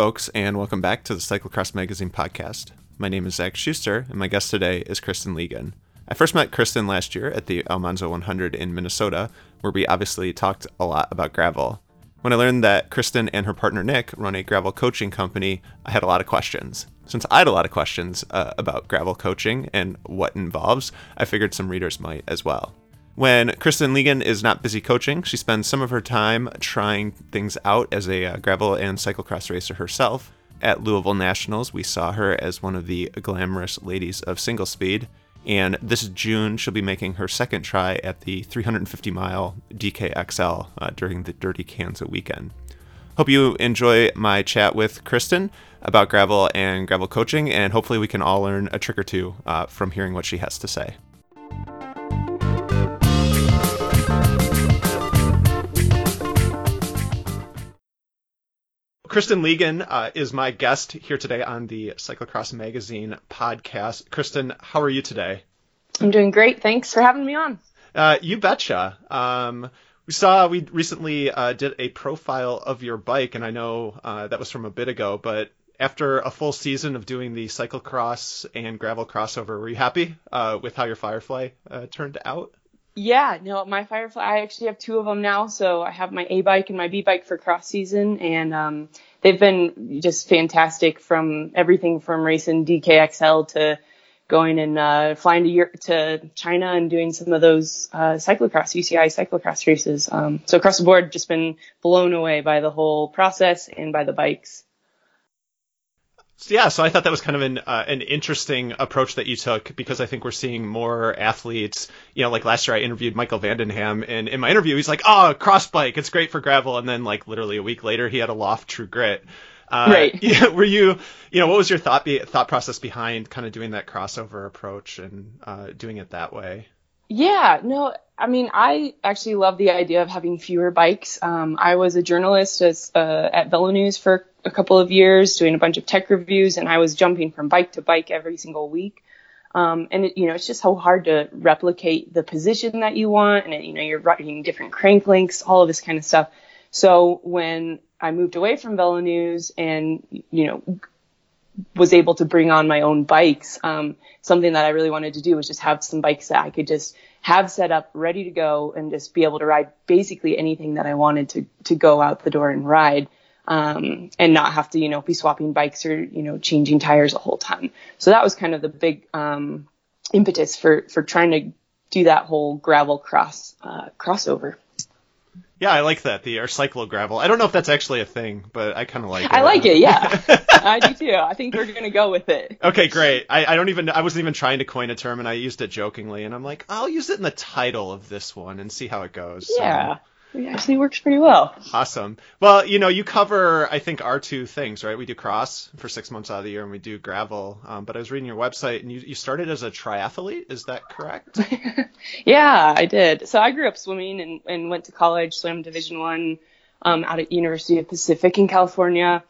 folks, and welcome back to the Cyclocross Magazine podcast. My name is Zach Schuster, and my guest today is Kristen Legan. I first met Kristen last year at the Almanzo 100 in Minnesota, where we obviously talked a lot about gravel. When I learned that Kristen and her partner Nick run a gravel coaching company, I had a lot of questions. Since I had a lot of questions uh, about gravel coaching and what involves, I figured some readers might as well. When Kristen Legan is not busy coaching, she spends some of her time trying things out as a uh, gravel and cyclocross racer herself. At Louisville Nationals, we saw her as one of the glamorous ladies of single speed. And this June, she'll be making her second try at the 350 mile DKXL uh, during the Dirty Kansas weekend. Hope you enjoy my chat with Kristen about gravel and gravel coaching, and hopefully, we can all learn a trick or two uh, from hearing what she has to say. Kristen Legan uh, is my guest here today on the Cyclocross Magazine podcast. Kristen, how are you today? I'm doing great. Thanks for having me on. Uh, you betcha. Um, we saw we recently uh, did a profile of your bike, and I know uh, that was from a bit ago, but after a full season of doing the cyclocross and gravel crossover, were you happy uh, with how your Firefly uh, turned out? Yeah, no, my Firefly, I actually have two of them now. So I have my A bike and my B bike for cross season, and um, they've been just fantastic from everything from racing DKXL to going and uh, flying to Europe, to China and doing some of those uh, cyclocross UCI cyclocross races. Um, so across the board, just been blown away by the whole process and by the bikes yeah, so I thought that was kind of an uh, an interesting approach that you took because I think we're seeing more athletes. You know, like last year I interviewed Michael van den Ham, and in my interview he's like, "Oh, cross bike, it's great for gravel," and then like literally a week later he had a Lauf True Grit. Uh, right. Yeah, were you, you know, what was your thought be, thought process behind kind of doing that crossover approach and uh, doing it that way? Yeah, no, I mean, I actually love the idea of having fewer bikes. Um, I was a journalist as, uh, at VeloNews for a couple of years, doing a bunch of tech reviews, and I was jumping from bike to bike every single week. Um, and it, you know, it's just so hard to replicate the position that you want, and it, you know, you're running different crank lengths, all of this kind of stuff. So when I moved away from VeloNews and you know was able to bring on my own bikes. Um, something that I really wanted to do was just have some bikes that I could just have set up ready to go and just be able to ride basically anything that I wanted to, to go out the door and ride. Um, and not have to, you know, be swapping bikes or, you know, changing tires the whole time. So that was kind of the big, um, impetus for, for trying to do that whole gravel cross, uh, crossover. Yeah, I like that the or cyclo gravel. I don't know if that's actually a thing, but I kind of like it. I like it. Yeah, I do too. I think we're gonna go with it. Okay, great. I, I don't even I wasn't even trying to coin a term, and I used it jokingly, and I'm like, I'll use it in the title of this one and see how it goes. Yeah. So, it actually works pretty well. Awesome. Well, you know, you cover, I think, our two things, right? We do cross for six months out of the year and we do gravel. Um, but I was reading your website and you, you started as a triathlete. Is that correct? yeah, I did. So I grew up swimming and, and went to college, swam Division One um, out at University of Pacific in California.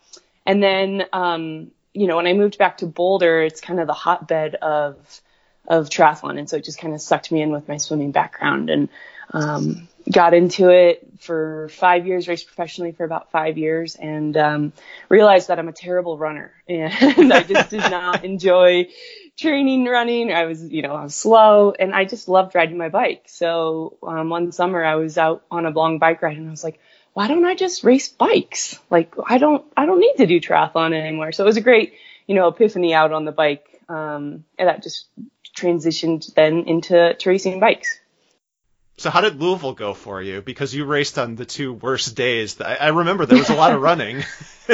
And then, um, you know, when I moved back to Boulder, it's kind of the hotbed of of triathlon. And so it just kind of sucked me in with my swimming background. And um, got into it for five years, raced professionally for about five years, and um, realized that I'm a terrible runner, and I just did not enjoy training running. I was, you know, I was slow, and I just loved riding my bike. So um, one summer, I was out on a long bike ride, and I was like, why don't I just race bikes? Like I don't, I don't need to do triathlon anymore. So it was a great, you know, epiphany out on the bike, um, and that just transitioned then into to racing bikes. So how did Louisville go for you? Because you raced on the two worst days. I, I remember there was a lot of running.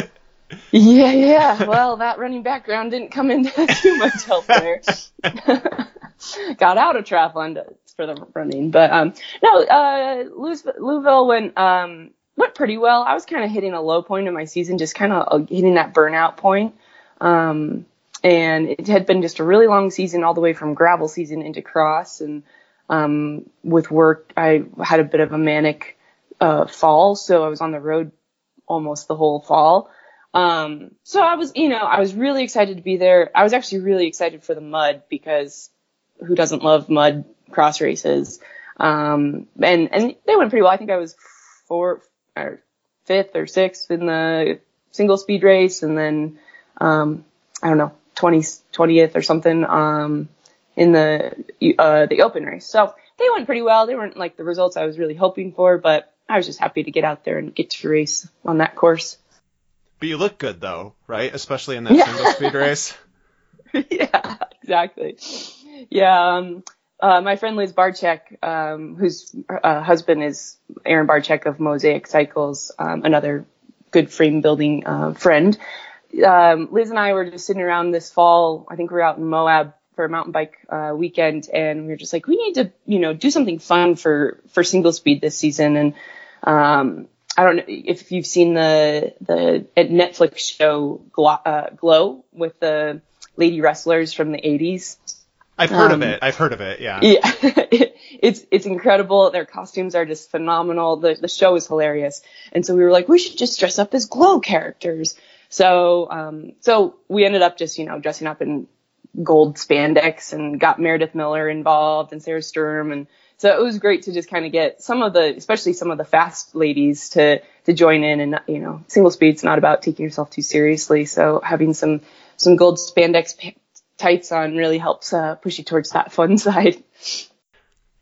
yeah, yeah. Well, that running background didn't come into too much help there. Got out of triathlon for the running, but um, no, uh, Louisville went um, went pretty well. I was kind of hitting a low point in my season, just kind of uh, hitting that burnout point. Um, and it had been just a really long season, all the way from gravel season into cross, and um, with work, I had a bit of a manic uh, fall, so I was on the road almost the whole fall. Um, so I was, you know, I was really excited to be there. I was actually really excited for the mud because who doesn't love mud cross races? Um, and and they went pretty well. I think I was fourth or fifth or sixth in the single speed race, and then um, I don't know 20, 20th or something um, in the uh, the open race. So they went pretty well. They weren't like the results I was really hoping for, but I was just happy to get out there and get to race on that course. But you look good though, right? Especially in that yeah. single speed race. yeah, exactly. Yeah. Um, uh, my friend Liz Barcheck, um, whose uh, husband is Aaron Barcheck of Mosaic Cycles, um, another good frame building uh, friend. Um, Liz and I were just sitting around this fall. I think we were out in Moab for a mountain bike uh, weekend, and we were just like, we need to, you know, do something fun for for single speed this season. And um, I don't know if you've seen the the Netflix show Glow, uh, Glow with the lady wrestlers from the 80s. I've heard um, of it. I've heard of it. Yeah. Yeah. it's it's incredible. Their costumes are just phenomenal. The the show is hilarious. And so we were like, we should just dress up as glow characters. So um so we ended up just, you know, dressing up in gold spandex and got Meredith Miller involved and Sarah Sturm and so it was great to just kind of get some of the, especially some of the fast ladies to, to join in and, you know, single speed's not about taking yourself too seriously. So having some, some gold spandex tights on really helps uh, push you towards that fun side.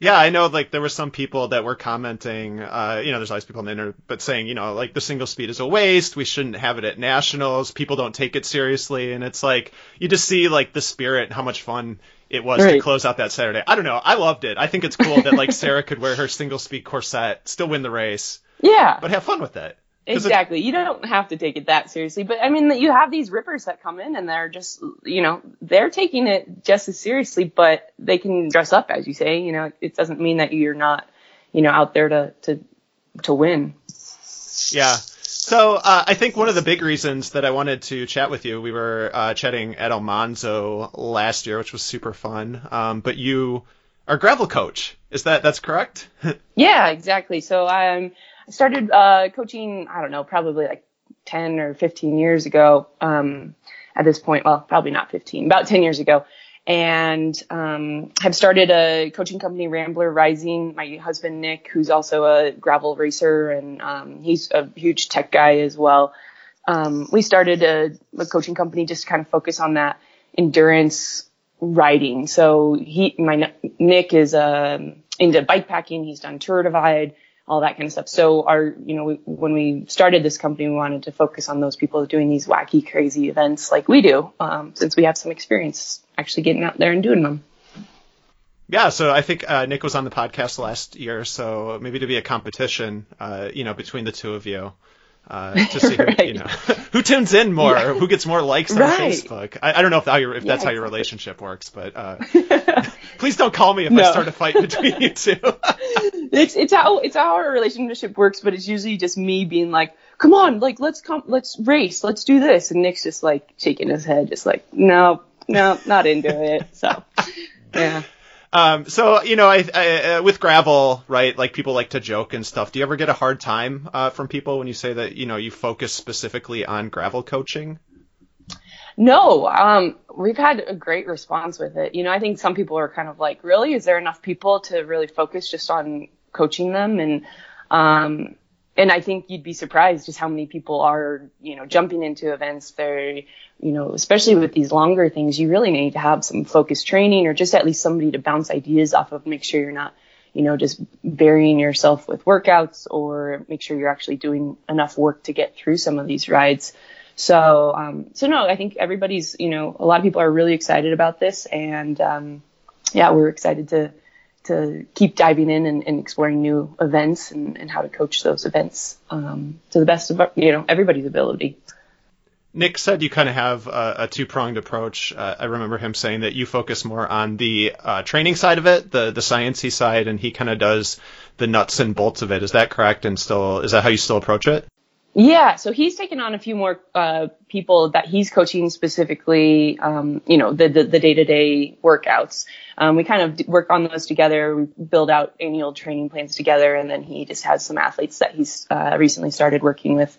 Yeah, I know. Like there were some people that were commenting. Uh, you know, there's always people on the internet, but saying, you know, like the single speed is a waste. We shouldn't have it at nationals. People don't take it seriously, and it's like you just see like the spirit and how much fun it was right. to close out that Saturday. I don't know. I loved it. I think it's cool that like Sarah could wear her single speed corset, still win the race. Yeah. But have fun with it. Exactly. You don't have to take it that seriously, but I mean, you have these rippers that come in and they're just, you know, they're taking it just as seriously, but they can dress up, as you say. You know, it doesn't mean that you're not, you know, out there to to to win. Yeah. So uh, I think one of the big reasons that I wanted to chat with you, we were uh, chatting at Almanzo last year, which was super fun. Um, but you are gravel coach. Is that that's correct? yeah, exactly. So I'm I started uh, coaching, I don't know, probably like 10 or 15 years ago. Um, at this point, well, probably not 15, about 10 years ago. And um, have started a coaching company, Rambler Rising. My husband Nick, who's also a gravel racer, and um, he's a huge tech guy as well. Um, we started a, a coaching company just to kind of focus on that endurance riding. So he, my Nick is um, into bike packing. He's done Tour Divide all that kind of stuff. So our, you know, we, when we started this company, we wanted to focus on those people doing these wacky, crazy events like we do, um, since we have some experience actually getting out there and doing them. Yeah, so I think uh, Nick was on the podcast last year, so maybe to be a competition, uh, you know, between the two of you uh, to see who, right. you know who tunes in more, yeah. who gets more likes on right. Facebook. I, I, don't know if, how your, if yeah, that's how your relationship works, but uh, please don't call me if no. I start a fight between you two. it's it's how it's how our relationship works, but it's usually just me being like, "Come on, like let's come, let's race, let's do this," and Nick's just like shaking his head, just like, "No, no, not into it." So, yeah. Um, so you know, I, I, uh, with gravel, right? Like people like to joke and stuff. Do you ever get a hard time uh, from people when you say that you know you focus specifically on gravel coaching? No, um, we've had a great response with it. You know, I think some people are kind of like, really, is there enough people to really focus just on coaching them? And um, and I think you'd be surprised just how many people are, you know, jumping into events. They're, you know, especially with these longer things, you really need to have some focused training or just at least somebody to bounce ideas off of. Make sure you're not, you know, just burying yourself with workouts or make sure you're actually doing enough work to get through some of these rides. So, um, so no, I think everybody's, you know, a lot of people are really excited about this and, um, yeah, we're excited to, to keep diving in and, and exploring new events and, and, how to coach those events um, to the best of you know everybody's ability. Nick said you kind of have a, a two pronged approach. Uh, I remember him saying that you focus more on the uh, training side of it, the the sciencey side, and he kind of does the nuts and bolts of it. Is that correct? And still, is that how you still approach it? Yeah, so he's taken on a few more uh, people that he's coaching specifically. Um, you know, the the day to day workouts. Um, we kind of work on those together. We build out annual training plans together, and then he just has some athletes that he's uh, recently started working with.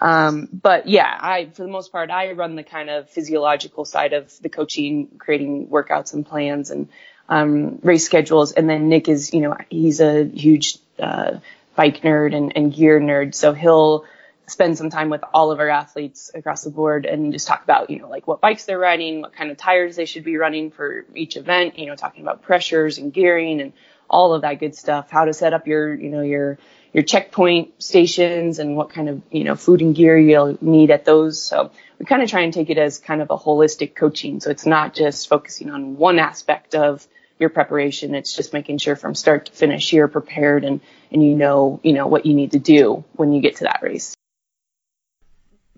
Um, but yeah, I for the most part I run the kind of physiological side of the coaching, creating workouts and plans and um, race schedules, and then Nick is you know he's a huge uh, bike nerd and, and gear nerd, so he'll spend some time with all of our athletes across the board and just talk about, you know, like what bikes they're riding, what kind of tires they should be running for each event, you know, talking about pressures and gearing and all of that good stuff, how to set up your, you know, your, your checkpoint stations and what kind of, you know, food and gear you'll need at those. So we kind of try and take it as kind of a holistic coaching. So it's not just focusing on one aspect of your preparation. It's just making sure from start to finish you're prepared and, and you know, you know, what you need to do when you get to that race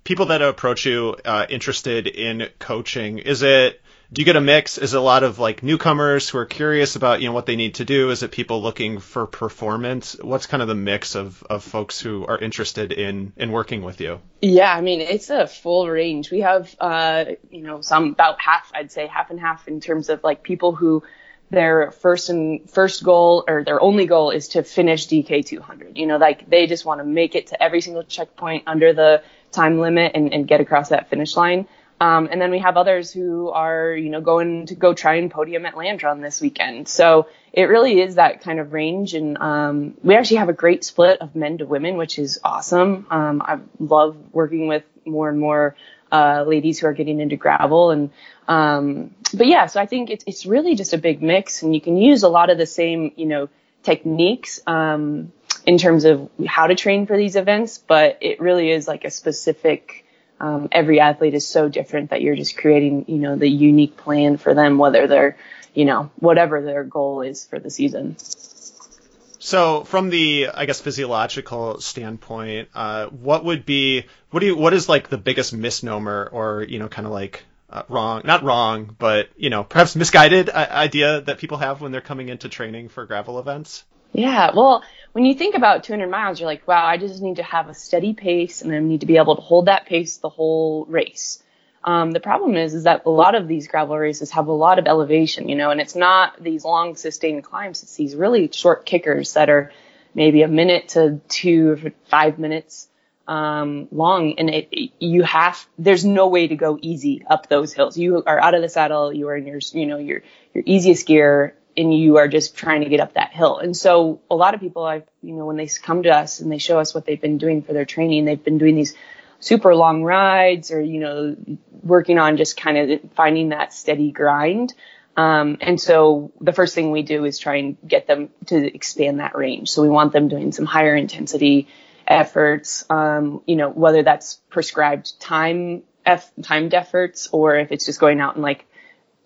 people that approach you uh, interested in coaching, is it do you get a mix? Is it a lot of like newcomers who are curious about you know what they need to do? Is it people looking for performance? What's kind of the mix of, of folks who are interested in in working with you? Yeah, I mean it's a full range. We have uh, you know some about half, I'd say half and half in terms of like people who their first and first goal or their only goal is to finish DK 200. You know, like they just want to make it to every single checkpoint under the time limit and, and get across that finish line. Um, and then we have others who are, you know, going to go try and podium at Land Run this weekend. So it really is that kind of range. And um, we actually have a great split of men to women, which is awesome. Um, I love working with more and more uh, ladies who are getting into gravel. And um, but yeah, so I think it's it's really just a big mix, and you can use a lot of the same, you know, techniques. Um, in terms of how to train for these events, but it really is like a specific. Um, every athlete is so different that you're just creating, you know, the unique plan for them, whether they're, you know, whatever their goal is for the season. So, from the, I guess, physiological standpoint, uh, what would be, what do you, what is like the biggest misnomer, or you know, kind of like uh, wrong, not wrong, but you know, perhaps misguided uh, idea that people have when they're coming into training for gravel events? Yeah, well, when you think about 200 miles, you're like, wow, I just need to have a steady pace and I need to be able to hold that pace the whole race. Um, the problem is, is that a lot of these gravel races have a lot of elevation, you know, and it's not these long sustained climbs. It's these really short kickers that are maybe a minute to two or five minutes, um, long. And it, you have, there's no way to go easy up those hills. You are out of the saddle. You are in your, you know, your, your easiest gear and you are just trying to get up that hill. And so a lot of people, I've, you know, when they come to us and they show us what they've been doing for their training, they've been doing these super long rides or, you know, working on just kind of finding that steady grind. Um, and so the first thing we do is try and get them to expand that range. So we want them doing some higher intensity efforts, um, you know, whether that's prescribed time, F, timed efforts or if it's just going out and like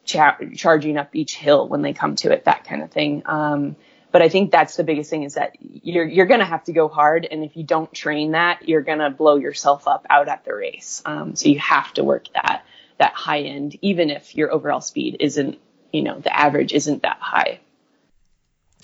cha- charging up each hill when they come to it, that kind of thing. Um, but I think that's the biggest thing is that you're you're gonna have to go hard, and if you don't train that, you're gonna blow yourself up out at the race. Um, so you have to work that that high end, even if your overall speed isn't, you know, the average isn't that high.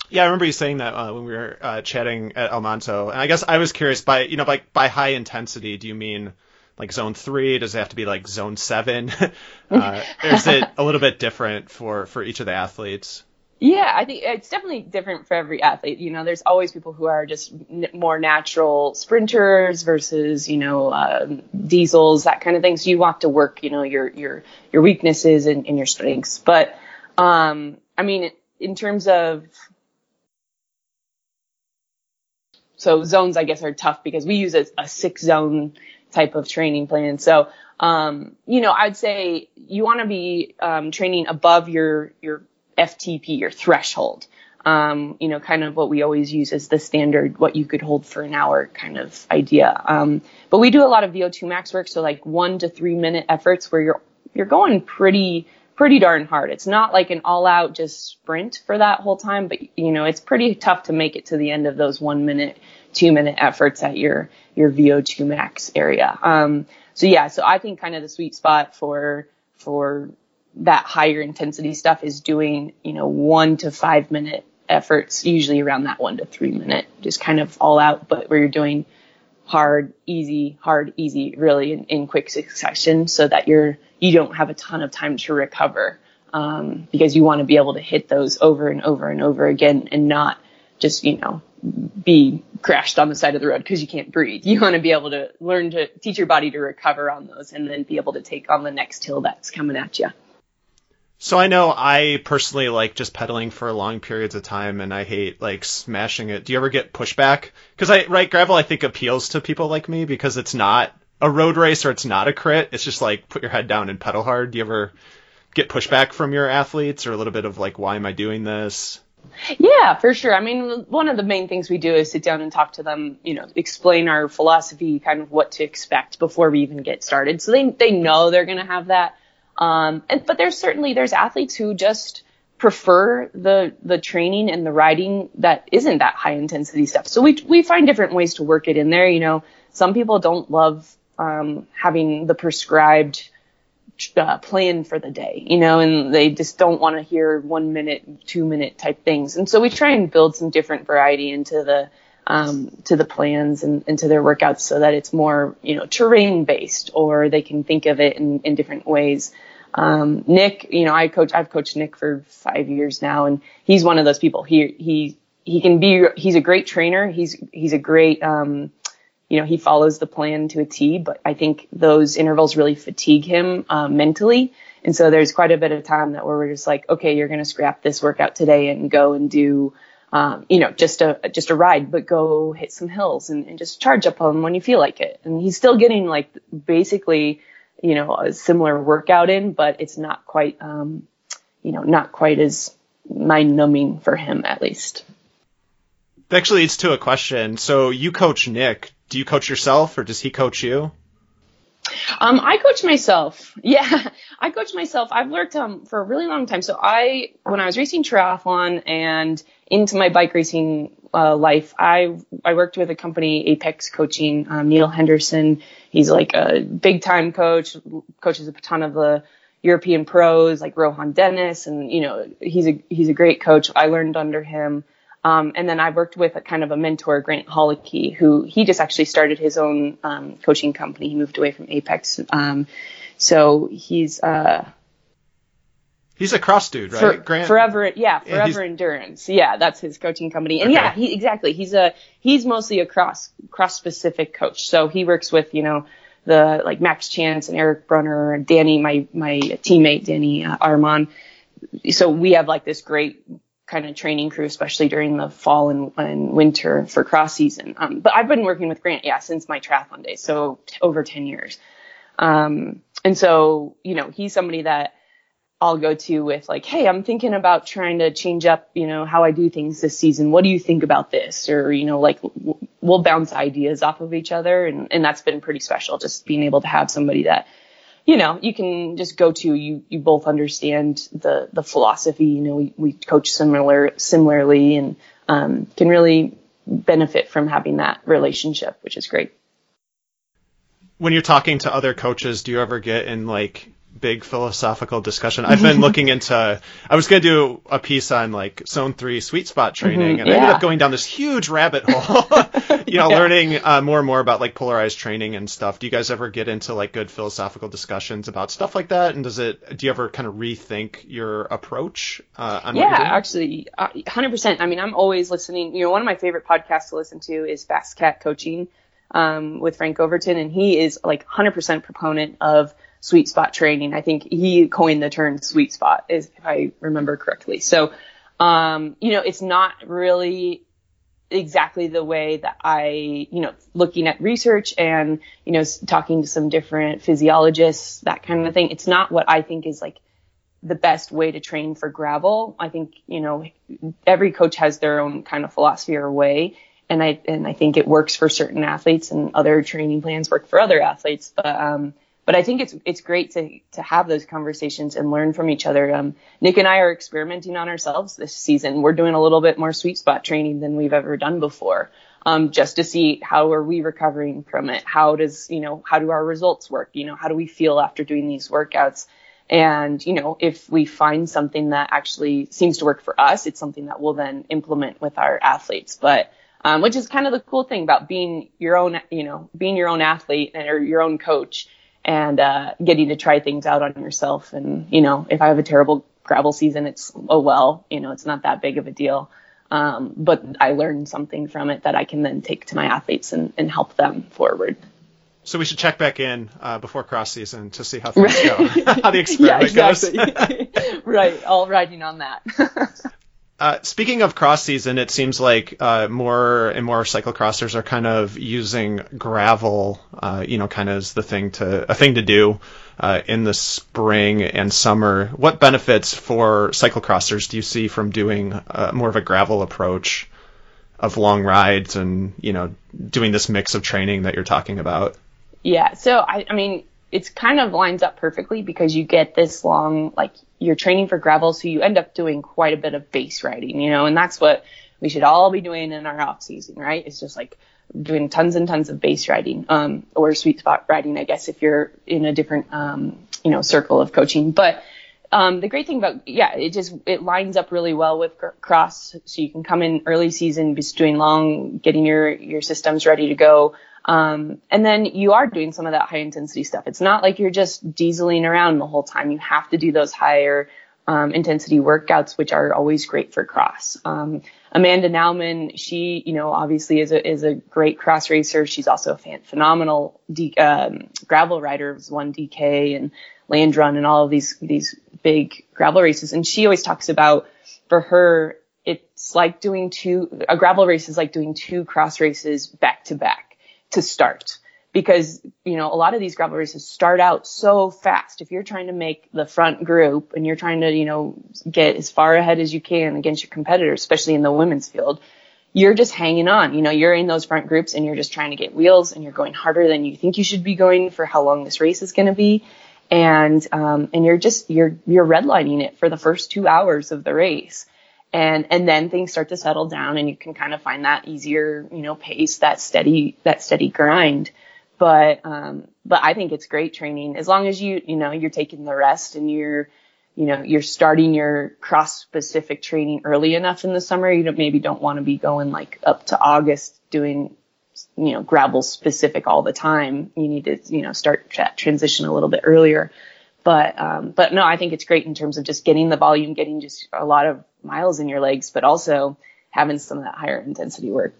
Yeah, I remember you saying that uh, when we were uh, chatting at Almanzo, and I guess I was curious by you know by by high intensity, do you mean like zone three? Does it have to be like zone seven? uh, or is it a little bit different for for each of the athletes? Yeah, I think it's definitely different for every athlete. You know, there's always people who are just n- more natural sprinters versus, you know, um, diesels, that kind of thing. So you want to work, you know, your, your, your weaknesses and, and your strengths. But, um, I mean, in terms of, so zones, I guess, are tough because we use a, a six zone type of training plan. So, um, you know, I'd say you want to be um, training above your your FTP, your threshold. Um, you know, kind of what we always use as the standard, what you could hold for an hour kind of idea. Um, but we do a lot of VO2 max work, so like one to three minute efforts where you're you're going pretty pretty darn hard. It's not like an all out just sprint for that whole time, but you know, it's pretty tough to make it to the end of those one minute two minute efforts at your your VO2 max area. Um, so yeah, so I think kind of the sweet spot for for that higher intensity stuff is doing you know one to five minute efforts, usually around that one to three minute, just kind of all out, but where you're doing hard, easy, hard, easy, really in, in quick succession, so that you're you don't have a ton of time to recover. Um, because you want to be able to hit those over and over and over again and not just, you know, be crashed on the side of the road because you can't breathe. You want to be able to learn to teach your body to recover on those and then be able to take on the next hill that's coming at you. So I know I personally like just pedaling for long periods of time, and I hate like smashing it. Do you ever get pushback? Because I right gravel I think appeals to people like me because it's not a road race or it's not a crit. It's just like put your head down and pedal hard. Do you ever get pushback from your athletes or a little bit of like why am I doing this? Yeah, for sure. I mean, one of the main things we do is sit down and talk to them, you know, explain our philosophy, kind of what to expect before we even get started. So they they know they're going to have that um, and, but there's certainly, there's athletes who just prefer the, the training and the riding that isn't that high intensity stuff. So we, we find different ways to work it in there. You know, some people don't love, um, having the prescribed, uh, plan for the day, you know, and they just don't want to hear one minute, two minute type things. And so we try and build some different variety into the, um, to the plans and, and to their workouts so that it's more, you know, terrain based or they can think of it in, in different ways. Um, Nick, you know, I coach, I've coached Nick for five years now and he's one of those people. He, he, he can be, he's a great trainer. He's, he's a great, um, you know, he follows the plan to a T, but I think those intervals really fatigue him, um, mentally. And so there's quite a bit of time that where we're just like, okay, you're going to scrap this workout today and go and do, um, you know, just a, just a ride, but go hit some hills and, and just charge up them when you feel like it. And he's still getting like basically you know, a similar workout in, but it's not quite, um, you know, not quite as mind numbing for him at least. That actually leads to a question. So you coach Nick. Do you coach yourself or does he coach you? Um, I coach myself. Yeah, I coach myself. I've worked um, for a really long time. So I, when I was racing triathlon and into my bike racing uh, life, I I worked with a company, Apex Coaching. Um, Neal Henderson, he's like a big time coach, coaches a ton of the European pros like Rohan Dennis, and you know he's a he's a great coach. I learned under him. Um, and then I've worked with a kind of a mentor, Grant Holicky, who he just actually started his own um, coaching company. He moved away from Apex, um, so he's uh, He's a cross dude, right? For, Grant? Forever, yeah, Forever Endurance. Yeah, that's his coaching company. And okay. yeah, he exactly. He's a he's mostly a cross cross specific coach. So he works with you know the like Max Chance and Eric Brunner and Danny, my my teammate Danny uh, Armand. So we have like this great kind of training crew, especially during the fall and, and winter for cross season. Um, but I've been working with Grant, yeah, since my triathlon days, so t- over 10 years. Um, and so, you know, he's somebody that I'll go to with like, Hey, I'm thinking about trying to change up, you know, how I do things this season. What do you think about this? Or, you know, like we'll bounce ideas off of each other. And, and that's been pretty special. Just being able to have somebody that, you know, you can just go to, you, you both understand the, the philosophy, you know, we, we coach similar, similarly and, um, can really benefit from having that relationship, which is great. When you're talking to other coaches, do you ever get in like big philosophical discussion. I've been looking into. I was going to do a piece on like zone three sweet spot training, mm-hmm, and yeah. I ended up going down this huge rabbit hole. you know, yeah. learning uh, more and more about like polarized training and stuff. Do you guys ever get into like good philosophical discussions about stuff like that? And does it? Do you ever kind of rethink your approach? Uh, yeah, actually, uh, hundred percent. I mean, I'm always listening. You know, one of my favorite podcasts to listen to is FasCat Coaching um, with Frank Overton, and he is like 100% proponent of sweet spot training. I think he coined the term sweet spot, is if I remember correctly. So, um, you know, it's not really exactly the way that I, you know, looking at research and, you know, talking to some different physiologists, that kind of thing. It's not what I think is like the best way to train for gravel. I think, you know, every coach has their own kind of philosophy or way. And I, and I think it works for certain athletes and other training plans work for other athletes. But, um, but I think it's it's great to to have those conversations and learn from each other. Um, Nick and I are experimenting on ourselves this season. We're doing a little bit more sweet spot training than we've ever done before, um, just to see how are we recovering from it. How does you know how do our results work? You know how do we feel after doing these workouts? And you know if we find something that actually seems to work for us, it's something that we'll then implement with our athletes. But um, which is kind of the cool thing about being your own, you know, being your own athlete or your own coach and uh, getting to try things out on yourself. And you know, if I have a terrible gravel season, it's oh well, you know, it's not that big of a deal. Um, but I learned something from it that I can then take to my athletes and, and help them forward. So we should check back in uh, before cross season to see how things go, how the experiment yeah, exactly. goes. right, all riding on that. Uh, speaking of cross season, it seems like uh, more and more cyclocrossers are kind of using gravel, uh, you know, kind of as the thing to a thing to do uh, in the spring and summer. What benefits for cyclocrossers do you see from doing uh, more of a gravel approach of long rides and you know doing this mix of training that you're talking about? Yeah, so I, I mean, it's kind of lines up perfectly because you get this long like you're training for gravel, so you end up doing quite a bit of base riding, you know, and that's what we should all be doing in our off season, right? It's just like doing tons and tons of base riding, um, or sweet spot riding, I guess, if you're in a different, um, you know, circle of coaching. But, um, the great thing about, yeah, it just, it lines up really well with cross. So you can come in early season, just doing long, getting your, your systems ready to go. Um, and then you are doing some of that high intensity stuff. It's not like you're just dieseling around the whole time. You have to do those higher um, intensity workouts, which are always great for cross. Um, Amanda Nauman, she, you know, obviously is a, is a great cross racer. She's also a fan, phenomenal um, gravel rider, was one DK and land run and all of these, these big gravel races. And she always talks about for her, it's like doing two, a gravel race is like doing two cross races back to back to start. Because you know a lot of these gravel races start out so fast. If you're trying to make the front group and you're trying to you know get as far ahead as you can against your competitors especially in the women's field you're just hanging on. You know you're in those front groups and you're just trying to get wheels and you're going harder than you think you should be going for how long this race is going to be. And um, and you're just you're you're redlining it for the first two hours of the race and and then things start to settle down and you can kind of find that easier you know pace that steady that steady grind. But um but i think it's great training. As long as you you know you're taking the rest and you're you know you're starting your cross specific training early enough in the summer you don't, maybe don't want to be going like up to august doing you know gravel specific all the time. You need to you know start that transition a little bit earlier but um, but no, I think it's great in terms of just getting the volume, getting just a lot of miles in your legs, but also having some of that higher intensity work.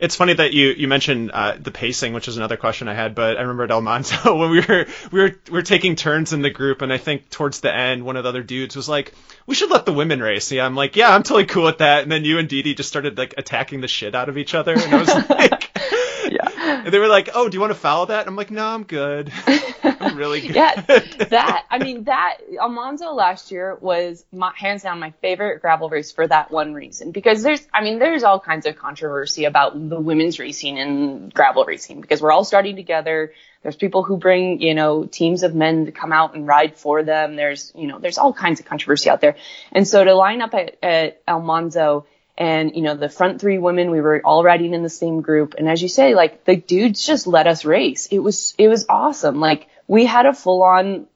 It's funny that you you mentioned uh, the pacing, which is another question I had. But I remember at Almanzo when we were we were we were taking turns in the group, and I think towards the end, one of the other dudes was like, "We should let the women race." Yeah, I'm like, "Yeah, I'm totally cool with that." And then you and Didi just started like attacking the shit out of each other, and I was like. And they were like, "Oh, do you want to follow that?" And I'm like, "No, I'm good." I'm really good. yeah, that I mean that Almanzo last year was my, hands down my favorite gravel race for that one reason because there's I mean there's all kinds of controversy about the women's racing and gravel racing because we're all starting together. There's people who bring you know teams of men to come out and ride for them. There's you know there's all kinds of controversy out there, and so to line up at, at Almanzo and you know the front three women we were all riding in the same group. And as you say like the dudes just let us race. It was it was awesome. Like we had a full on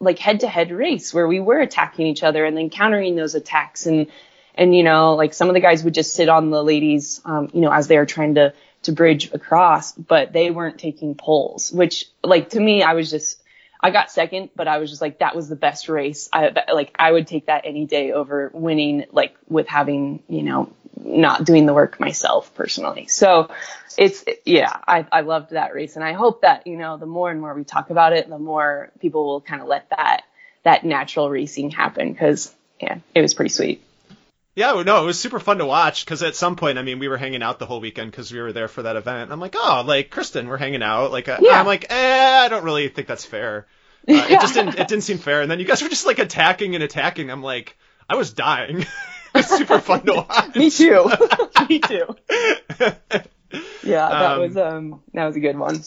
like head to head race where we were attacking each other and then countering those attacks. And and you know like some of the guys would just sit on the ladies um you know as they were trying to to bridge across but they weren't taking poles which like to me I was just I got second, but I was just like, that was the best race. I, like, I would take that any day over winning, like, with having, you know, not doing the work myself personally. So it's, yeah, I, I loved that race. And I hope that, you know, the more and more we talk about it, the more people will kind of let that, that natural racing happen. Cause yeah, it was pretty sweet. Yeah, no, it was super fun to watch because at some point, I mean, we were hanging out the whole weekend because we were there for that event. I'm like, oh, like Kristen, we're hanging out. Like, uh, yeah. I'm like, eh, I don't really think that's fair. Uh, yeah. It just didn't, it didn't seem fair. And then you guys were just like attacking and attacking. I'm like, I was dying. it's super fun to watch. Me too. Me too. Yeah, that um, was um that was a good one.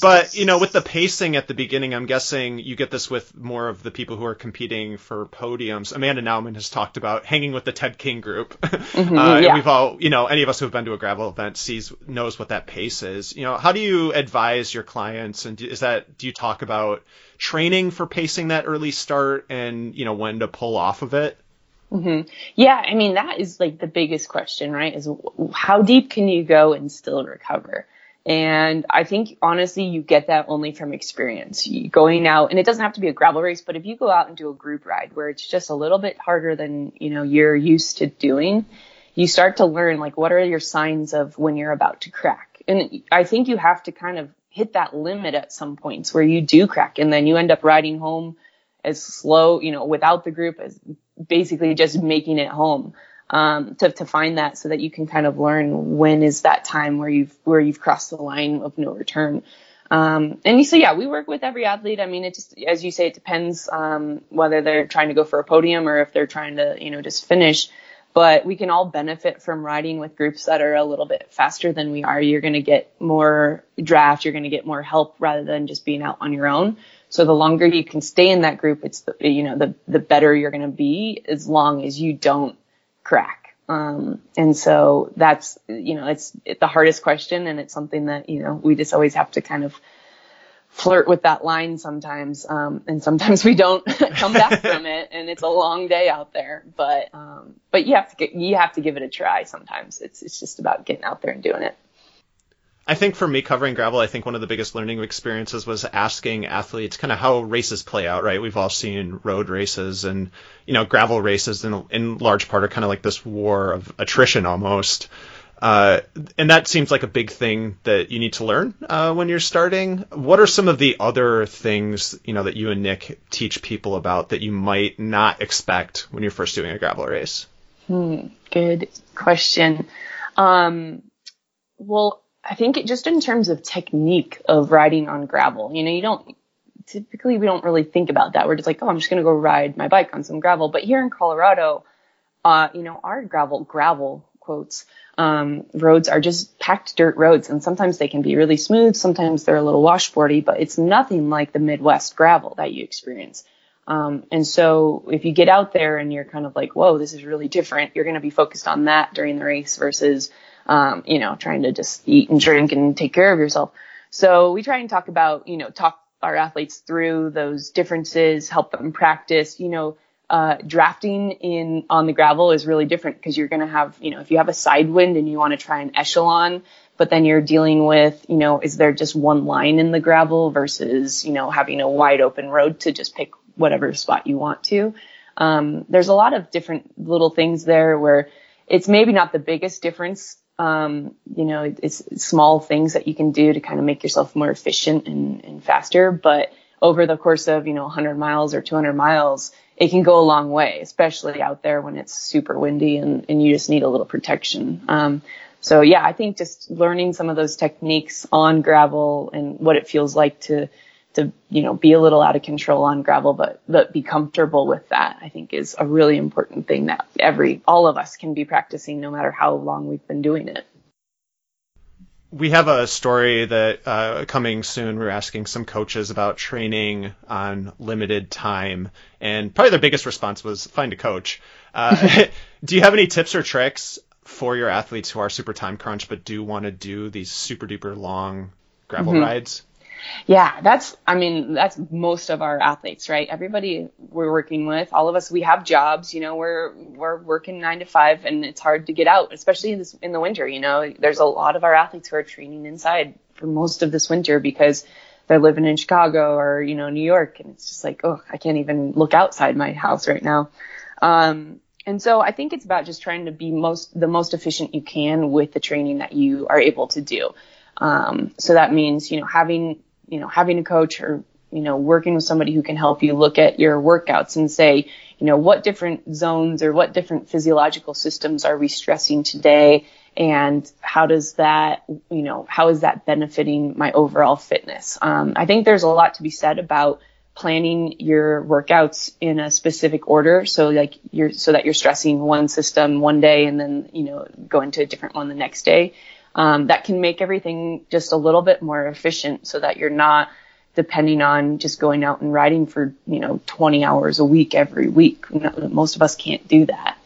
But you know, with the pacing at the beginning, I'm guessing you get this with more of the people who are competing for podiums. Amanda Nauman has talked about hanging with the Ted King group, mm-hmm, uh, yeah. and we've all, you know, any of us who have been to a gravel event sees knows what that pace is. You know, how do you advise your clients, and is that do you talk about training for pacing that early start, and you know when to pull off of it? Mm-hmm. Yeah, I mean that is like the biggest question, right? Is how deep can you go and still recover? And I think honestly, you get that only from experience. Going out, and it doesn't have to be a gravel race, but if you go out and do a group ride where it's just a little bit harder than you know you're used to doing, you start to learn like what are your signs of when you're about to crack and I think you have to kind of hit that limit at some points where you do crack and then you end up riding home as slow, you know, without the group as basically just making it home. Um, to, to find that so that you can kind of learn when is that time where you've, where you've crossed the line of no return. Um, and so yeah, we work with every athlete. I mean, it just, as you say, it depends, um, whether they're trying to go for a podium or if they're trying to, you know, just finish. But we can all benefit from riding with groups that are a little bit faster than we are. You're going to get more draft. You're going to get more help rather than just being out on your own. So the longer you can stay in that group, it's the, you know, the, the better you're going to be as long as you don't crack. Um, and so that's, you know, it's, it's the hardest question and it's something that, you know, we just always have to kind of flirt with that line sometimes. Um, and sometimes we don't come back from it and it's a long day out there, but, um, but you have to get, you have to give it a try sometimes. It's, it's just about getting out there and doing it. I think for me covering gravel, I think one of the biggest learning experiences was asking athletes kind of how races play out, right? We've all seen road races and, you know, gravel races in, in large part are kind of like this war of attrition almost. Uh, and that seems like a big thing that you need to learn uh, when you're starting. What are some of the other things you know that you and Nick teach people about that you might not expect when you're first doing a gravel race? Hmm, good question. Um, well, I think it, just in terms of technique of riding on gravel, you know, you don't typically we don't really think about that. We're just like, oh, I'm just gonna go ride my bike on some gravel. But here in Colorado, uh, you know, our gravel gravel quotes um, roads are just packed dirt roads, and sometimes they can be really smooth, sometimes they're a little washboardy, but it's nothing like the Midwest gravel that you experience. Um, and so if you get out there and you're kind of like, whoa, this is really different, you're going to be focused on that during the race versus, um, you know, trying to just eat and drink and take care of yourself. So we try and talk about, you know, talk our athletes through those differences, help them practice, you know, uh, drafting in on the gravel is really different because you're going to have, you know, if you have a side wind and you want to try an echelon, but then you're dealing with, you know, is there just one line in the gravel versus, you know, having a wide open road to just pick whatever spot you want to. Um, there's a lot of different little things there where it's maybe not the biggest difference. Um, you know, it's small things that you can do to kind of make yourself more efficient and, and faster, but over the course of, you know, 100 miles or 200 miles, it can go a long way, especially out there when it's super windy and, and you just need a little protection. Um, so yeah, I think just learning some of those techniques on gravel and what it feels like to, to, you know, be a little out of control on gravel, but, but be comfortable with that, I think is a really important thing that every, all of us can be practicing no matter how long we've been doing it we have a story that uh, coming soon. We're asking some coaches about training on limited time, and probably their biggest response was find a coach. Uh, do you have any tips or tricks for your athletes who are super time crunch but do want to do these super duper long gravel mm-hmm. rides? Yeah, that's, I mean, that's most of our athletes, right? Everybody we're working with, all of us, we have jobs, you know, we're, we're working nine to five and it's hard to get out, especially in this, in the winter, you know, there's a lot of our athletes who are training inside for most of this winter because they're living in Chicago or, you know, New York. And it's just like, oh, I can't even look outside my house right now. Um, and so I think it's about just trying to be most, the most efficient you can with the training that you are able to do. Um, so that means, you know, having you know, having a coach or, you know, working with somebody who can help you look at your workouts and say, you know, what different zones or what different physiological systems are we stressing today? And how does that, you know, how is that benefiting my overall fitness? Um, I think there's a lot to be said about planning your workouts in a specific order. So like you're, so that you're stressing one system one day and then, you know, going to a different one the next day um, that can make everything just a little bit more efficient so that you're not depending on just going out and riding for, you know, 20 hours a week every week. Most of us can't do that.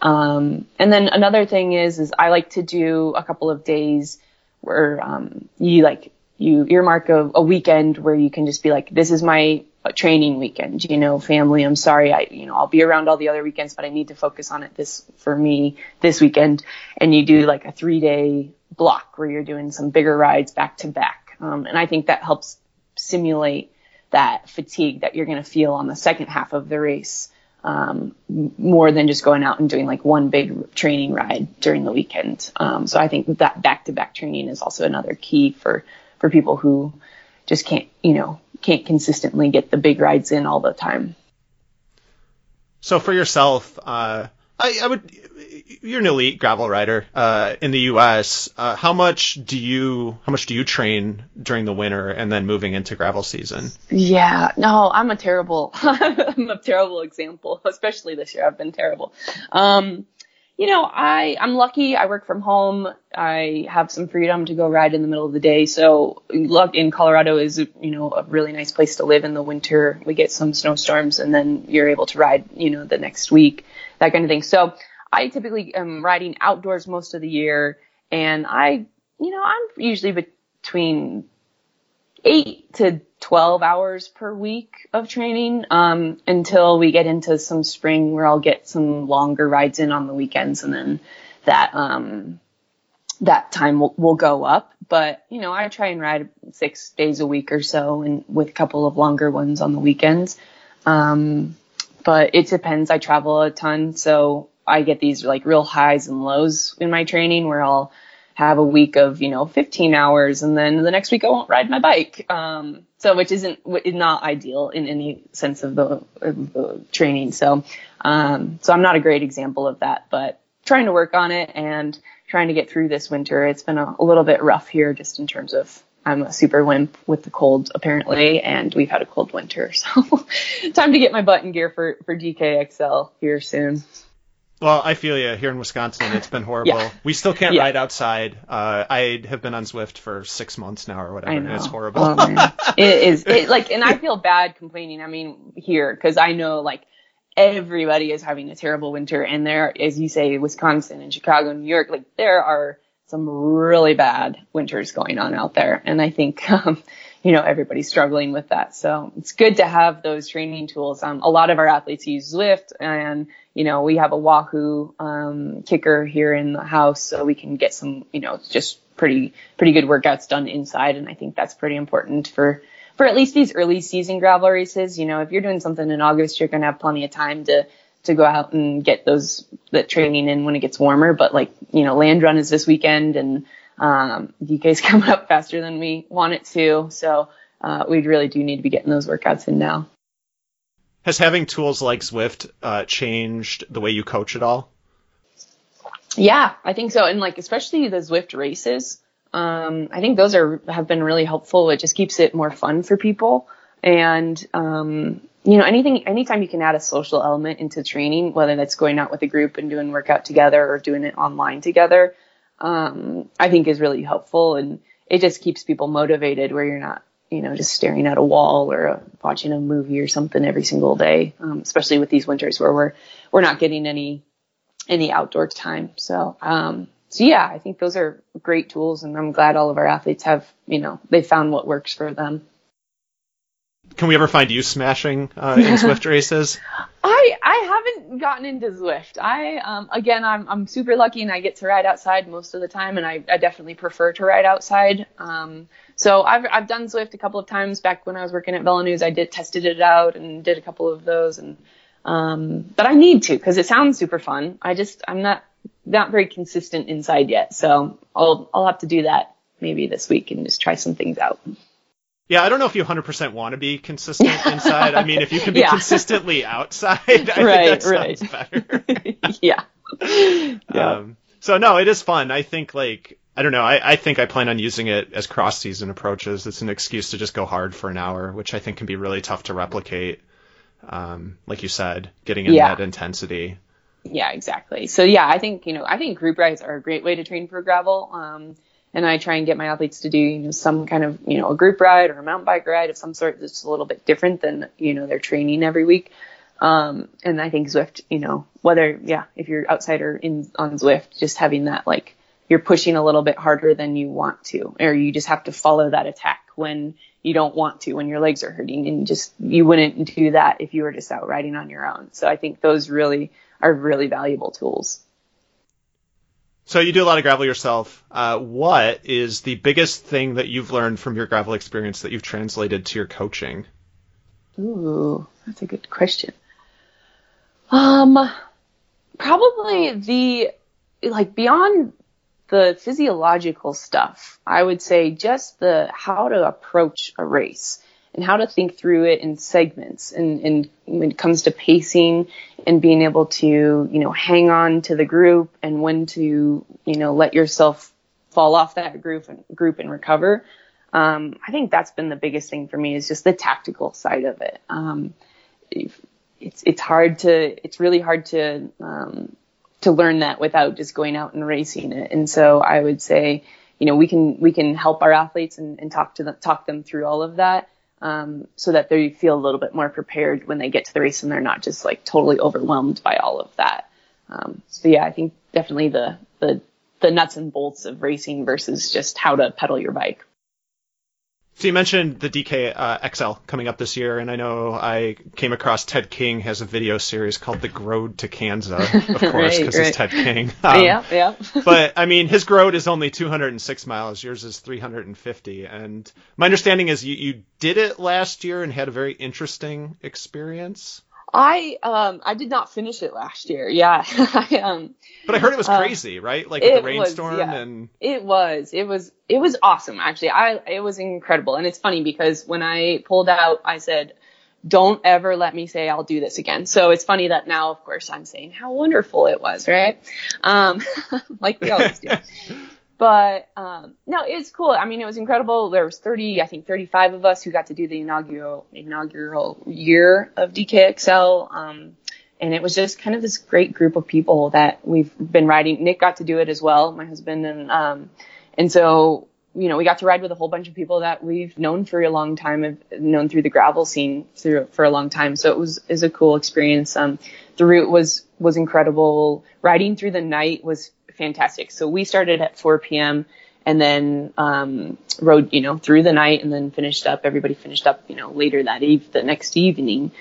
Um, and then another thing is, is I like to do a couple of days where, um, you like, you earmark a, a weekend where you can just be like, this is my training weekend, you know, family, I'm sorry, I, you know, I'll be around all the other weekends, but I need to focus on it this, for me, this weekend. And you do like a three day block where you're doing some bigger rides back to back. Um, and I think that helps simulate that fatigue that you're going to feel on the second half of the race. um, more than just going out and doing like one big training ride during the weekend. Um, so I think that back to back training is also another key for, for people who just can't, you know, can't consistently get the big rides in all the time. So for yourself, uh, I, I would you're an elite gravel rider uh, in the U.S. Uh, how much do you how much do you train during the winter and then moving into gravel season? Yeah, no, I'm a terrible I'm a terrible example, especially this year. I've been terrible. Um, you know, I I'm lucky. I work from home. I have some freedom to go ride in the middle of the day. So, luck in Colorado is you know a really nice place to live in the winter. We get some snowstorms, and then you're able to ride you know the next week, that kind of thing. So I typically am riding outdoors most of the year, and I, you know, I'm usually between eight to 12 hours per week of training um, until we get into some spring where I'll get some longer rides in on the weekends, and then that um, that time will, will go up. But you know, I try and ride six days a week or so, and with a couple of longer ones on the weekends. Um, but it depends. I travel a ton, so I get these like real highs and lows in my training where I'll have a week of, you know, 15 hours and then the next week I won't ride my bike. Um, so which isn't, not ideal in any sense of the, of the training. So, um, so I'm not a great example of that, but trying to work on it and trying to get through this winter. It's been a, a little bit rough here just in terms of I'm a super wimp with the cold apparently, and we've had a cold winter. So time to get my butt in gear for, for DKXL here soon. Well, I feel you. Here in Wisconsin, it's been horrible. yeah. We still can't yeah. ride outside. Uh, I have been on Zwift for six months now or whatever. Know. It's horrible. Oh, it is. It, like, and I feel bad complaining. I mean, here because I know like everybody is having a terrible winter, and there, as you say, Wisconsin and Chicago, New York, like there are some really bad winters going on out there, and I think. Um, you know, everybody's struggling with that. So it's good to have those training tools. Um, a lot of our athletes use Zwift and, you know, we have a Wahoo, um, KICKR here in the house so we can get some, you know, just pretty, pretty good workouts done inside. And I think that's pretty important for, for at least these early season gravel races. You know, if you're doing something in August, you're going to have plenty of time to, to go out and get those, that training in when it gets warmer. But like, you know, land run is this weekend and, um, DK's coming up faster than we want it to. So, uh, we really do need to be getting those workouts in now. Has having tools like Zwift, uh, changed the way you coach at all? Yeah, I think so. And like, especially the Zwift races, um, I think those are, have been really helpful. It just keeps it more fun for people. And, um, you know, anything, anytime you can add a social element into training, whether that's going out with a group and doing workout together or doing it online together, um, I think is really helpful and it just keeps people motivated where you're not, you know, just staring at a wall or uh, watching a movie or something every single day, um, especially with these winters where we're, we're not getting any, any outdoor time. So, um, so yeah, I think those are great tools and I'm glad all of our athletes have, you know, they found what works for them can we ever find you smashing uh, in Zwift races? I I haven't gotten into Zwift. I um again I'm I'm super lucky and I get to ride outside most of the time and I, I definitely prefer to ride outside. Um so I've I've done Zwift a couple of times back when I was working at VeloNews. I did tested it out and did a couple of those and um but I need to because it sounds super fun. I just I'm not not very consistent inside yet. So I'll I'll have to do that maybe this week and just try some things out. Yeah, I don't know if you 100% want to be consistent inside. I mean, if you can be yeah. consistently outside, I right, think that right. better. yeah. yeah. Um, so no, it is fun. I think like I don't know. I, I think I plan on using it as cross season approaches. It's an excuse to just go hard for an hour, which I think can be really tough to replicate. Um, like you said, getting in yeah. that intensity. Yeah, exactly. So yeah, I think you know, I think group rides are a great way to train for gravel. Um, and I try and get my athletes to do you know, some kind of you know a group ride or a mountain bike ride of some sort that's a little bit different than you know their training every week. Um, and I think Zwift, you know, whether yeah, if you're outside or in on Zwift, just having that like you're pushing a little bit harder than you want to, or you just have to follow that attack when you don't want to, when your legs are hurting, and just you wouldn't do that if you were just out riding on your own. So I think those really are really valuable tools. So you do a lot of gravel yourself. Uh, what is the biggest thing that you've learned from your gravel experience that you've translated to your coaching? Ooh, that's a good question. Um, probably the like beyond the physiological stuff. I would say just the how to approach a race and how to think through it in segments and, and when it comes to pacing and being able to, you know, hang on to the group and when to, you know, let yourself fall off that group and group and recover. Um, I think that's been the biggest thing for me is just the tactical side of it. Um, it's, it's hard to, it's really hard to, um, to learn that without just going out and racing it. And so I would say, you know, we can, we can help our athletes and, and talk to them, talk them through all of that um, so that they feel a little bit more prepared when they get to the race and they're not just like totally overwhelmed by all of that. Um, so yeah, I think definitely the, the, the nuts and bolts of racing versus just how to pedal your bike. So you mentioned the DK uh, XL coming up this year, and I know I came across Ted King has a video series called The Road to Kanza, of course, because right, right. it's Ted King. Um, yeah, yeah. but I mean, his road is only 206 miles. Yours is 350, and my understanding is you, you did it last year and had a very interesting experience. I um I did not finish it last year. Yeah. I, um, but I heard it was uh, crazy, uh, right? Like with the rainstorm was, yeah. and it was. It was it was awesome actually. I it was incredible. And it's funny because when I pulled out I said don't ever let me say I'll do this again. So it's funny that now of course I'm saying how wonderful it was, right? Um like we always do. But um, no, it's cool. I mean, it was incredible. There was 30, I think 35 of us who got to do the inaugural inaugural year of DKXL. Um, and it was just kind of this great group of people that we've been riding. Nick got to do it as well, my husband, and um, and so you know we got to ride with a whole bunch of people that we've known for a long time, have known through the gravel scene through for a long time. So it was is a cool experience. Um, the route was was incredible. Riding through the night was fantastic. So we started at 4 p.m. and then um, rode, you know, through the night and then finished up. Everybody finished up, you know, later that eve, the next evening.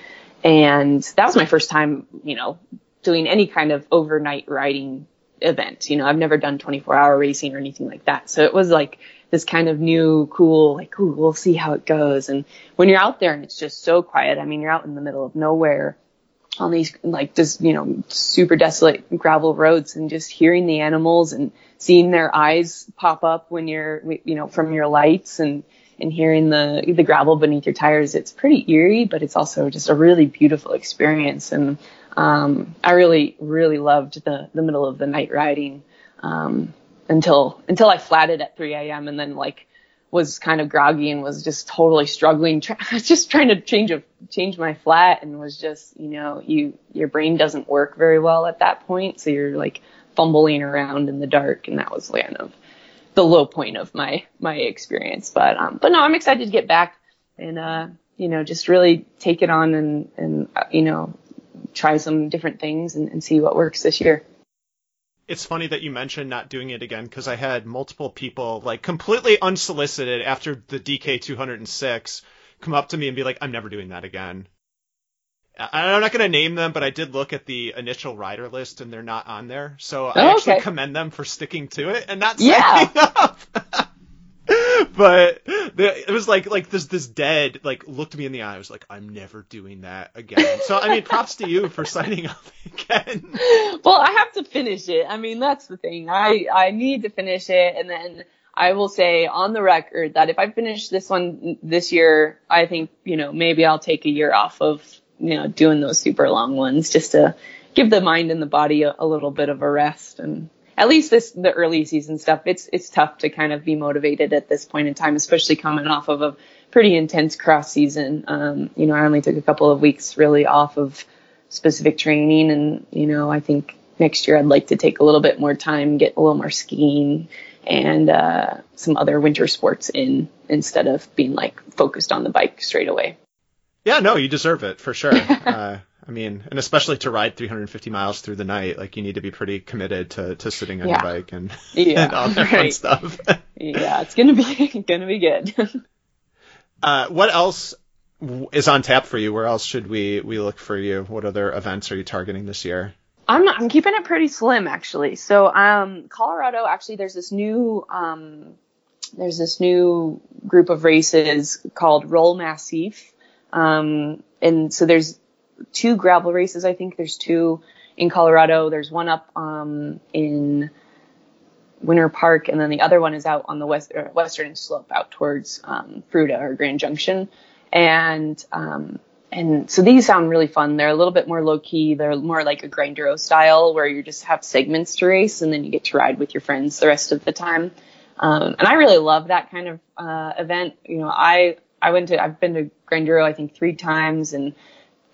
And that was my first time, you know, doing any kind of overnight riding event. You know, I've never done 24 hour racing or anything like that. So it was like this kind of new, cool, like, ooh, we'll see how it goes. And when you're out there and it's just so quiet, I mean, you're out in the middle of nowhere on these like just you know super desolate gravel roads and just hearing the animals and seeing their eyes pop up when you're you know from your lights and and hearing the the gravel beneath your tires it's pretty eerie but it's also just a really beautiful experience and um I really really loved the the middle of the night riding um until until I flatted at 3 a.m. and then like was kind of groggy and was just totally struggling. Just trying to change a change my flat and was just you know you your brain doesn't work very well at that point, so you're like fumbling around in the dark, and that was kind of the low point of my my experience. But um, but no, I'm excited to get back and uh, you know just really take it on and and uh, you know try some different things and, and see what works this year it's funny that you mentioned not doing it again because I had multiple people like completely unsolicited after the DK 206 come up to me and be like, I'm never doing that again. I'm not going to name them, but I did look at the initial rider list and they're not on there. So I oh, actually commend them for sticking to it and not yeah. up. but it was like like this this dead like looked me in the eye. I was like, I'm never doing that again. So I mean, props to you for signing up again. Well, I have to finish it. I mean, that's the thing. I I need to finish it, and then I will say on the record that if I finish this one this year, I think you know maybe I'll take a year off of you know doing those super long ones just to give the mind and the body a, a little bit of a rest and at least this the early season stuff it's it's tough to kind of be motivated at this point in time especially coming off of a pretty intense cross season. Um, you know i only took a couple of weeks really off of specific training and you know i think next year i'd like to take a little bit more time get a little more skiing and uh, some other winter sports in instead of being like focused on the bike straight away. Yeah no you deserve it for sure. Uh, I mean, and especially to ride 350 miles through the night, like you need to be pretty committed to, to sitting on yeah. your bike and, yeah, and all that right. fun stuff. yeah, it's gonna be gonna be good. uh, what else is on tap for you? Where else should we we look for you? What other events are you targeting this year? I'm I'm keeping it pretty slim actually. So um, Colorado actually there's this new um, there's this new group of races called Roll Massif. Um, and so there's two gravel races. I think there's two in Colorado. There's one up um, in Winter Park, and then the other one is out on the west western slope, out towards um, Fruita or Grand Junction. And um, and so these sound really fun. They're a little bit more low key. They're more like a grinduro style where you just have segments to race and then you get to ride with your friends the rest of the time. Um, and I really love that kind of uh, event. You know, I I went to I've been to grinduro I think three times and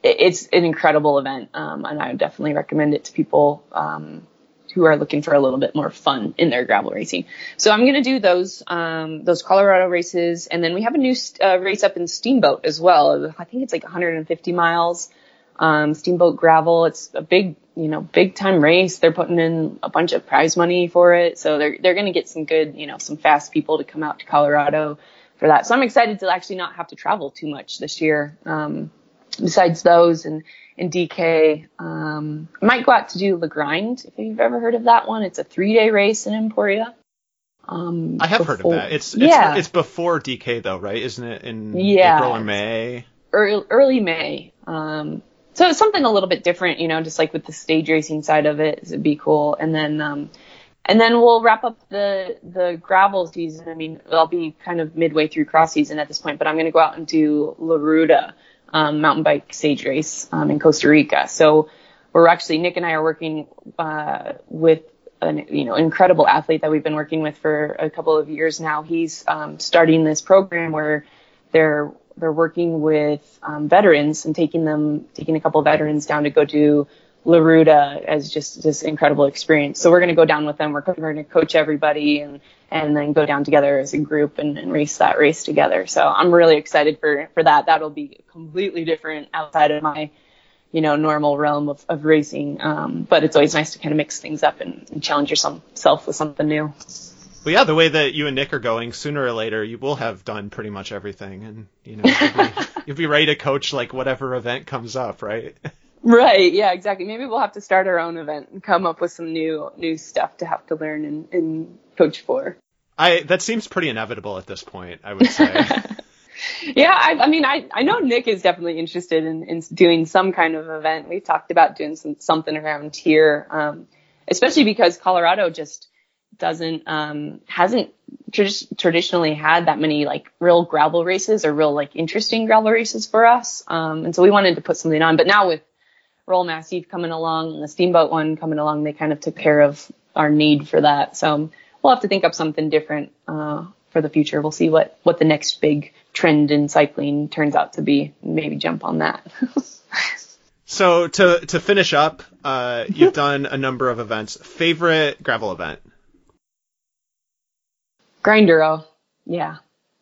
it's an incredible event. Um, and I would definitely recommend it to people. Um, who are looking for a little bit more fun in their gravel racing. So I'm going to do those um, those Colorado races, and then we have a new uh, race up in Steamboat as well. I think it's like 150 miles. Um, Steamboat gravel. It's a big, you know, big time race. They're putting in a bunch of prize money for it, so they're they're going to get some good, you know, some fast people to come out to Colorado for that. So I'm excited to actually not have to travel too much this year. Um, besides those and in DK. Um, I might go out to do La Grind if you've ever heard of that one. It's a three day race in Emporia. Um, I have before, heard of that. It's, it's yeah. it's before DK though, right? Isn't it in yeah, April or May? Early, early May. Um, so it's something a little bit different, you know, just like with the stage racing side of it, it'd be cool. And then, um, and then we'll wrap up the the gravel season. I mean, I'll be kind of midway through cross season at this point, but I'm going to go out and do La Ruta, um, mountain bike stage race um, in Costa Rica. So we're actually Nick and I are working uh, with an you know incredible athlete that we've been working with for a couple of years now. He's um, starting this program where they're they're working with um, veterans and taking them taking a couple of veterans down to go do La Ruta as just this incredible experience. So we're going to go down with them. We're going to coach everybody and and then go down together as a group and, and, race that race together. So I'm really excited for for that. That'll be completely different outside of my you know normal realm of, of racing. Um, but it's always nice to kind of mix things up and, and challenge yourself with something new. Well, yeah, the way that you and Nick are going, sooner or later you will have done pretty much everything, and you know you'll be, you'll be ready to coach like whatever event comes up, right? Right. Yeah, exactly. Maybe we'll have to start our own event and come up with some new new stuff to have to learn and, and coach for. I that seems pretty inevitable at this point, I would say. yeah, I, I mean, I, I know Nick is definitely interested in, in doing some kind of event. We've talked about doing some, something around here, um, especially because Colorado just doesn't, um, hasn't tr- traditionally had that many like real gravel races or real like interesting gravel races for us. Um, and so we wanted to put something on, but now with Roll Massif coming along and the Steamboat one coming along, they kind of took care of our need for that. So we'll have to think up something different uh, for the future. We'll see what what the next big trend in cycling turns out to be. Maybe jump on that. so to to finish up, uh, you've done a number of events. Favorite gravel event? Grinduro. Yeah.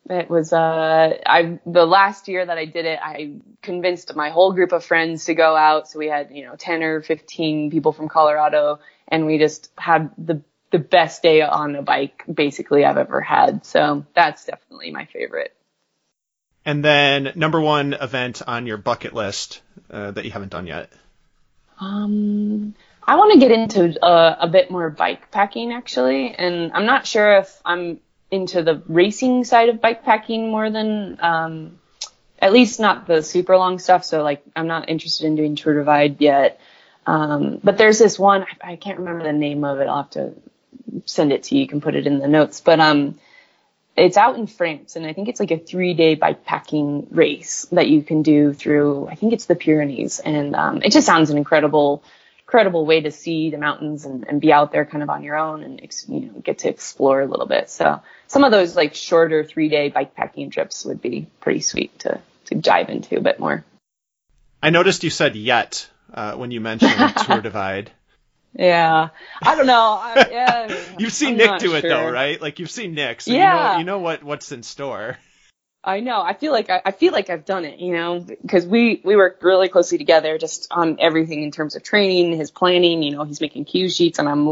It was uh I the last year that I did it, I convinced my whole group of friends to go out. So we had, you know, 10 or 15 people from Colorado and we just had the the best day on a bike basically I've ever had. So that's definitely my favorite. And then number one event on your bucket list uh, that you haven't done yet. Um, I want to get into uh, a bit more bike packing actually, and I'm not sure if I'm into the racing side of bike packing more than um, at least not the super long stuff. So like I'm not interested in doing Tour Divide yet. Um, but there's this one I, I can't remember the name of it. I'll have to send it to you. You can put it in the notes. But um, it's out in France, and I think it's like a three-day bikepacking race that you can do through. I think it's the Pyrenees, and um, it just sounds an incredible, incredible way to see the mountains and, and be out there kind of on your own and you know get to explore a little bit. So some of those like shorter three-day bikepacking trips would be pretty sweet to to dive into a bit more. I noticed you said yet uh, when you mentioned Tour Divide. Yeah, I don't know. I, yeah, you've seen I'm Nick do it though, right? Like you've seen Nick, so yeah. you know you know what what's in store. I know. I feel like I, I feel like I've done it, you know, because we we work really closely together, just on everything in terms of training, his planning. You know, he's making cue sheets, and I'm,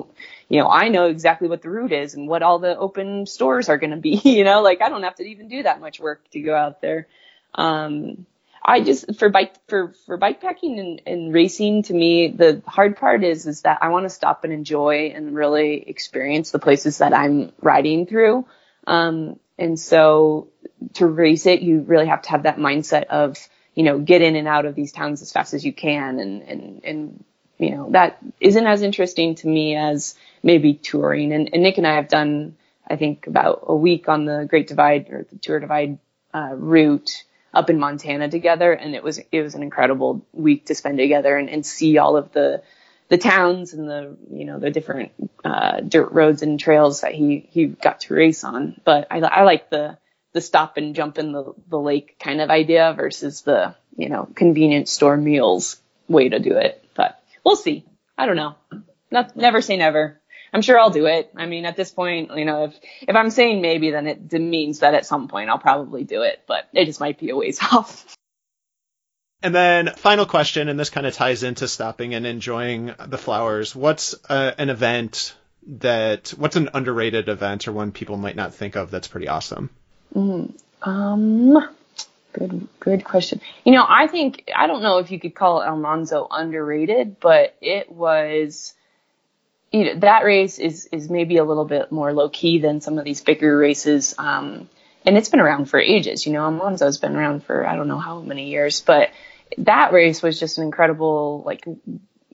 you know, I know exactly what the route is and what all the open stores are going to be. You know, like I don't have to even do that much work to go out there. Um, I just for bike for for bike packing and, and racing to me the hard part is is that I want to stop and enjoy and really experience the places that I'm riding through. Um, and so to race it, you really have to have that mindset of you know, get in and out of these towns as fast as you can. And, and, and, you know, that isn't as interesting to me as maybe touring. And, and Nick and I have done, I think about a week on the Great Divide or the Tour Divide, uh, route up in Montana together. And it was, it was an incredible week to spend together and, and see all of the, the towns and the you know the different uh, dirt roads and trails that he he got to race on. But I, I like the the stop and jump in the the lake kind of idea versus the you know convenience store meals way to do it. But we'll see. I don't know. Not, never say never. I'm sure I'll do it. I mean, at this point, you know, if if I'm saying maybe, then it means that at some point I'll probably do it. But it just might be a ways off. And then final question, and this kind of ties into stopping and enjoying the flowers. What's uh, an event that, what's an underrated event or one people might not think of that's pretty awesome? Mm, um, good, good question. You know, I think, I don't know if you could call Almanzo underrated, but it was, you know, that race is, is maybe a little bit more low key than some of these bigger races. Um, and it's been around for ages. You know, Almanzo's been around for I don't know how many years, but that race was just an incredible like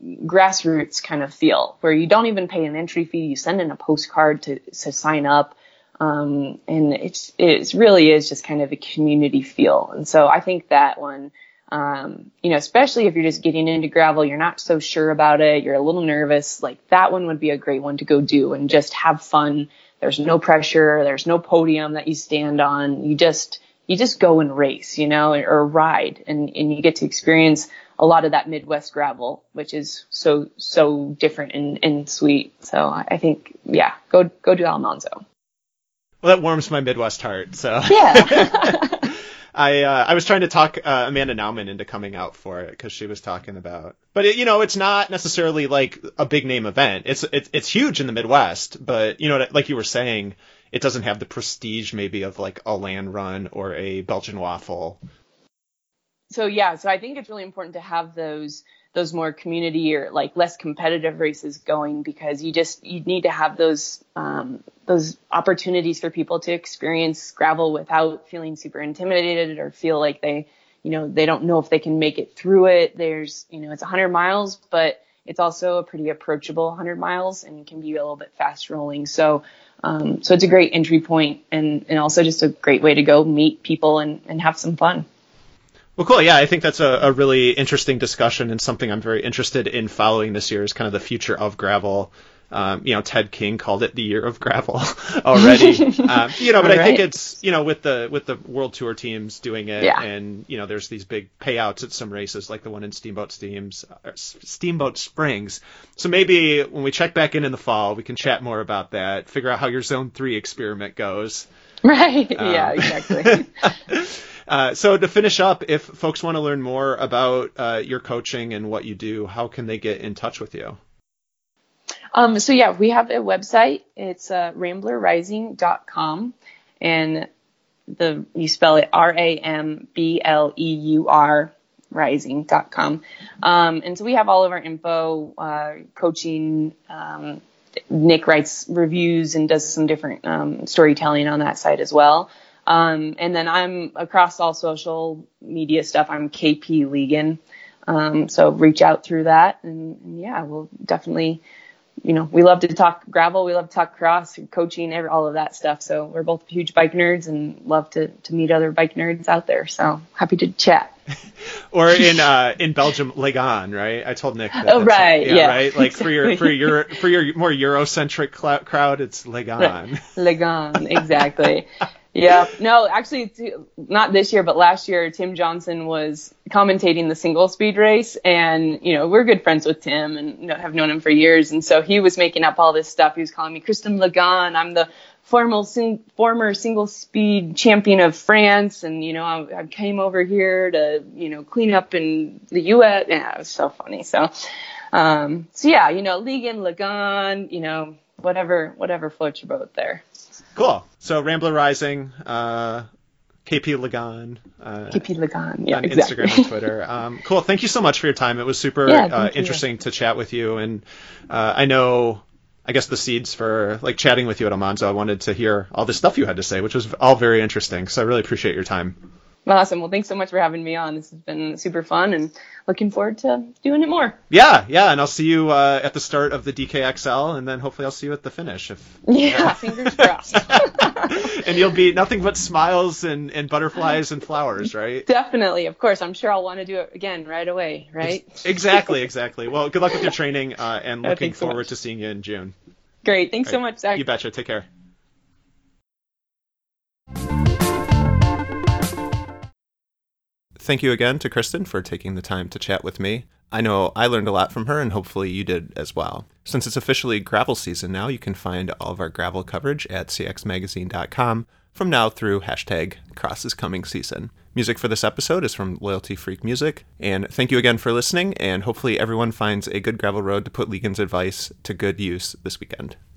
grassroots kind of feel where you don't even pay an entry fee. You send in a postcard to, to sign up. Um, and it's, it really is just kind of a community feel. And so I think that one, um, you know, especially if you're just getting into gravel, you're not so sure about it, you're a little nervous, like that one would be a great one to go do and just have fun. There's no pressure, there's no podium that you stand on. You just, you just go and race, you know, or ride and, and you get to experience a lot of that Midwest gravel, which is so, so different and, and sweet. So I think, yeah, go, go do Almanzo. Well, that warms my Midwest heart. So yeah. I uh, I was trying to talk uh, Amanda Nauman into coming out for it because she was talking about, but it, you know, it's not necessarily like a big name event. It's it's it's huge in the Midwest, but you know, like you were saying, it doesn't have the prestige maybe of like a land run or a Belgian waffle. So yeah, so I think it's really important to have those those more community or like less competitive races going because you just you need to have those um, those opportunities for people to experience gravel without feeling super intimidated or feel like they you know they don't know if they can make it through it. There's you know it's 100 miles, but it's also a pretty approachable 100 miles and can be a little bit fast rolling. So um, so it's a great entry point and, and also just a great way to go meet people and, and have some fun. Well, cool. Yeah, I think that's a, a, really interesting discussion and something I'm very interested in following this year is kind of the future of gravel. Um, you know, Ted King called it the year of gravel already. um, you know, but right. I think it's you know with the with the World Tour teams doing it, yeah. and you know, there's these big payouts at some races like the one in Steamboat Steams, Steamboat Springs. So maybe when we check back in in the fall, we can chat more about that, figure out how your Zone Three experiment goes. Right. Um, yeah. Exactly. Uh, so to finish up, if folks want to learn more about uh, your coaching and what you do, how can they get in touch with you? Um, so yeah, we have a website. It's uh, rambleurrising.com and the, you spell it R-A-M-B-L-E-U-R rising.com. Um, and so we have all of our info, uh, coaching, um, Nick writes reviews and does some different, um, storytelling on that site as well. Um, and then I'm across all social media stuff. I'm KP Legan. Um, so reach out through that and, and yeah, we'll definitely, you know, we love to talk gravel, we love to talk cross, coaching, all of that stuff. So we're both huge bike nerds and love to, to meet other bike nerds out there. So happy to chat. or in uh, in Belgium, Legan, right? I told Nick. That oh, right, yeah, yeah, right. Like exactly. for your for your for your more Eurocentric cl- crowd, it's Legan. Legan, exactly. Yeah, no, actually, not this year, but last year, Tim Johnson was commentating the single speed race, and you know we're good friends with Tim and have known him for years, and so he was making up all this stuff. He was calling me Kristen Legan. I'm the formal sing, former single speed champion of France, and you know I, I came over here to you know clean up in the U.S. Yeah, it was so funny. So, um, so yeah, you know, Legan, Legan, you know, whatever, whatever floats your boat there. Cool. So Rambleur Rising, uh, KP Legan. Uh, KP Legan, yeah, on exactly. Instagram and Twitter. Um, cool. Thank you so much for your time. It was super yeah, uh, interesting you. to chat with you, and uh, I know. I guess the seeds for like chatting with you at Almanzo. I wanted to hear all the stuff you had to say, which was all very interesting. So I really appreciate your time. Awesome. Well, thanks so much for having me on. This has been super fun and looking forward to doing it more. Yeah, yeah. And I'll see you uh, at the start of the DKXL and then hopefully I'll see you at the finish. If, yeah, fingers crossed. and you'll be nothing but smiles and, and butterflies and flowers, right? Definitely. Of course. I'm sure I'll want to do it again right away, right? exactly, exactly. Well, good luck with your training uh, and looking forward so to seeing you in June. Great. Thanks right. so much, Zach. You betcha. Take care. Thank you again to Kristen for taking the time to chat with me. I know I learned a lot from her, and hopefully you did as well. Since it's officially gravel season now, you can find all of our gravel coverage at cxmagazine.com from now through hashtag cross is coming season. Music for this episode is from Loyalty Freak Music. And thank you again for listening, and hopefully everyone finds a good gravel road to put Legan's advice to good use this weekend.